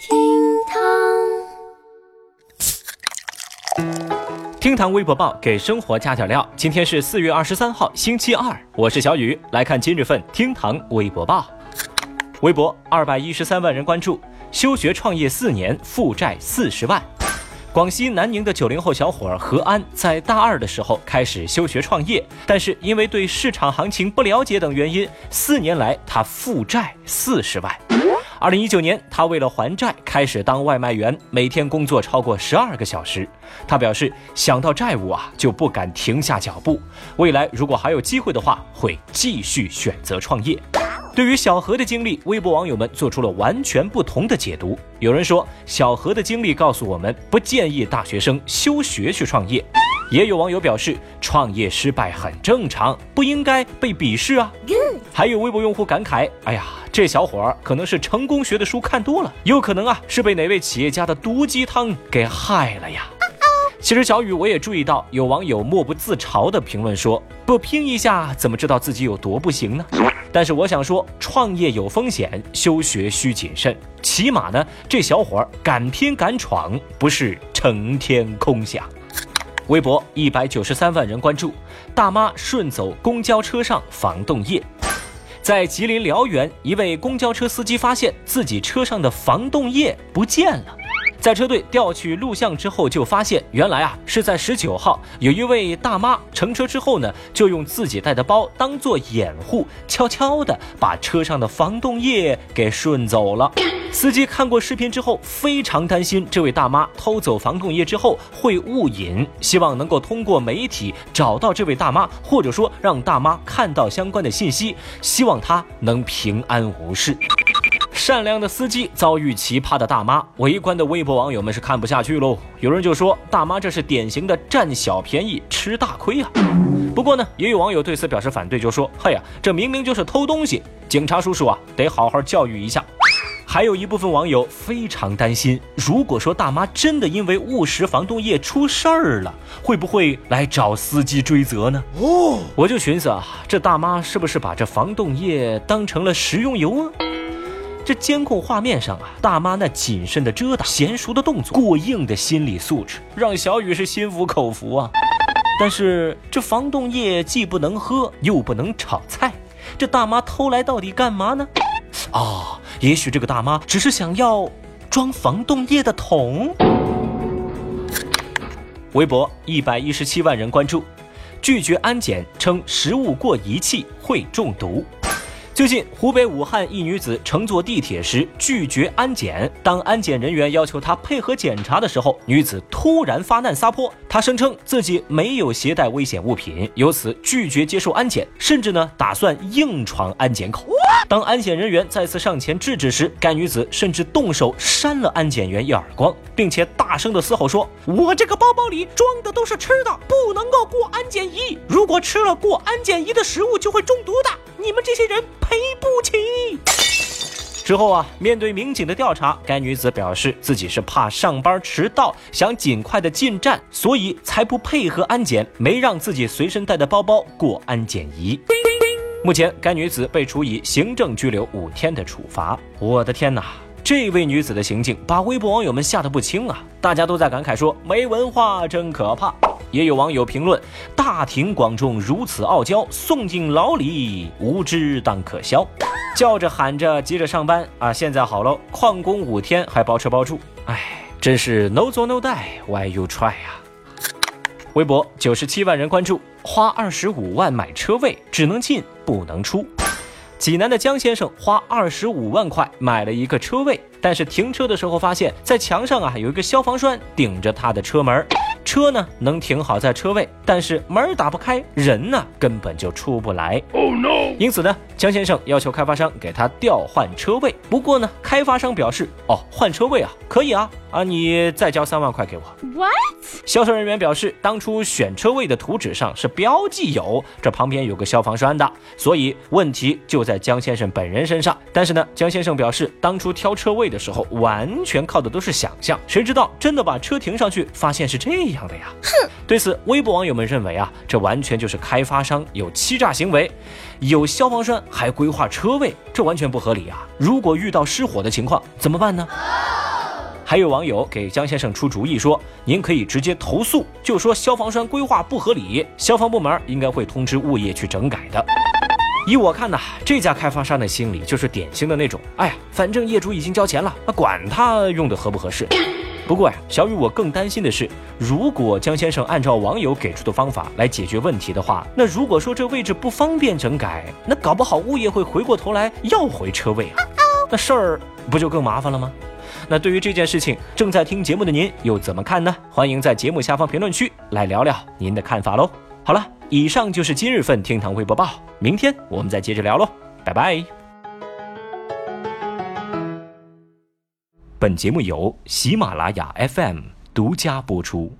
厅堂厅堂微博报给生活加点料。今天是四月二十三号，星期二，我是小雨，来看今日份厅堂微博报。微博二百一十三万人关注，休学创业四年，负债四十万。广西南宁的九零后小伙何安在大二的时候开始休学创业，但是因为对市场行情不了解等原因，四年来他负债四十万。二零一九年，他为了还债，开始当外卖员，每天工作超过十二个小时。他表示，想到债务啊，就不敢停下脚步。未来如果还有机会的话，会继续选择创业。对于小何的经历，微博网友们做出了完全不同的解读。有人说，小何的经历告诉我们，不建议大学生休学去创业。也有网友表示，创业失败很正常，不应该被鄙视啊。还有微博用户感慨：“哎呀，这小伙儿可能是成功学的书看多了，有可能啊是被哪位企业家的毒鸡汤给害了呀。”其实小雨我也注意到，有网友默不自嘲的评论说：“不拼一下，怎么知道自己有多不行呢？”但是我想说，创业有风险，休学需谨慎。起码呢，这小伙儿敢拼敢闯，不是成天空想。微博一百九十三万人关注，大妈顺走公交车上防冻液。在吉林辽源，一位公交车司机发现自己车上的防冻液不见了。在车队调取录像之后，就发现原来啊是在十九号，有一位大妈乘车之后呢，就用自己带的包当做掩护，悄悄的把车上的防冻液给顺走了。司机看过视频之后，非常担心这位大妈偷走防冻液之后会误饮，希望能够通过媒体找到这位大妈，或者说让大妈看到相关的信息，希望她能平安无事。善良的司机遭遇奇葩的大妈，围观的微博网友们是看不下去喽。有人就说大妈这是典型的占小便宜吃大亏啊。不过呢，也有网友对此表示反对，就说：“嘿呀，这明明就是偷东西，警察叔叔啊，得好好教育一下。”还有一部分网友非常担心，如果说大妈真的因为误食防冻液出事儿了，会不会来找司机追责呢？哦，我就寻思啊，这大妈是不是把这防冻液当成了食用油啊？这监控画面上啊，大妈那谨慎的遮挡、娴熟的动作、过硬的心理素质，让小雨是心服口服啊。但是这防冻液既不能喝，又不能炒菜，这大妈偷来到底干嘛呢？啊，也许这个大妈只是想要装防冻液的桶。微博一百一十七万人关注，拒绝安检称食物过仪器会中毒。最近，湖北武汉一女子乘坐地铁时拒绝安检，当安检人员要求她配合检查的时候，女子突然发难撒泼。她声称自己没有携带危险物品，由此拒绝接受安检，甚至呢打算硬闯安检口。当安检人员再次上前制止时，该女子甚至动手扇了安检员一耳光，并且大声的嘶吼说：“我这个包包里装的都是吃的，不能够过安检仪。如果吃了过安检仪的食物，就会中毒的。你们这些人赔不起。”之后啊，面对民警的调查，该女子表示自己是怕上班迟到，想尽快的进站，所以才不配合安检，没让自己随身带的包包过安检仪。目前，该女子被处以行政拘留五天的处罚。我的天哪，这位女子的行径把微博网友们吓得不轻啊！大家都在感慨说：“没文化真可怕。”也有网友评论：“大庭广众如此傲娇，送进牢里，无知当可笑。”叫着喊着急着上班啊！现在好了，旷工五天还包吃包住，哎，真是 no 做 no die，why you try 啊！微博九十七万人关注。花二十五万买车位，只能进不能出。济南的江先生花二十五万块买了一个车位，但是停车的时候发现，在墙上啊有一个消防栓顶着他的车门。车呢能停好在车位，但是门打不开，人呢根本就出不来。Oh no！因此呢，江先生要求开发商给他调换车位。不过呢，开发商表示，哦，换车位啊，可以啊，啊，你再交三万块给我。What？销售人员表示，当初选车位的图纸上是标记有这旁边有个消防栓的，所以问题就在江先生本人身上。但是呢，江先生表示，当初挑车位的时候，完全靠的都是想象，谁知道真的把车停上去，发现是这样。的呀，哼！对此，微博网友们认为啊，这完全就是开发商有欺诈行为，有消防栓还规划车位，这完全不合理啊！如果遇到失火的情况怎么办呢？还有网友给江先生出主意说，您可以直接投诉，就说消防栓规划不合理，消防部门应该会通知物业去整改的。依我看呐，这家开发商的心理就是典型的那种，哎呀，反正业主已经交钱了，那管他用的合不合适。不过呀，小雨，我更担心的是，如果江先生按照网友给出的方法来解决问题的话，那如果说这位置不方便整改，那搞不好物业会回过头来要回车位啊，那事儿不就更麻烦了吗？那对于这件事情，正在听节目的您又怎么看呢？欢迎在节目下方评论区来聊聊您的看法喽。好了，以上就是今日份厅堂微博报，明天我们再接着聊喽，拜拜。本节目由喜马拉雅 FM 独家播出。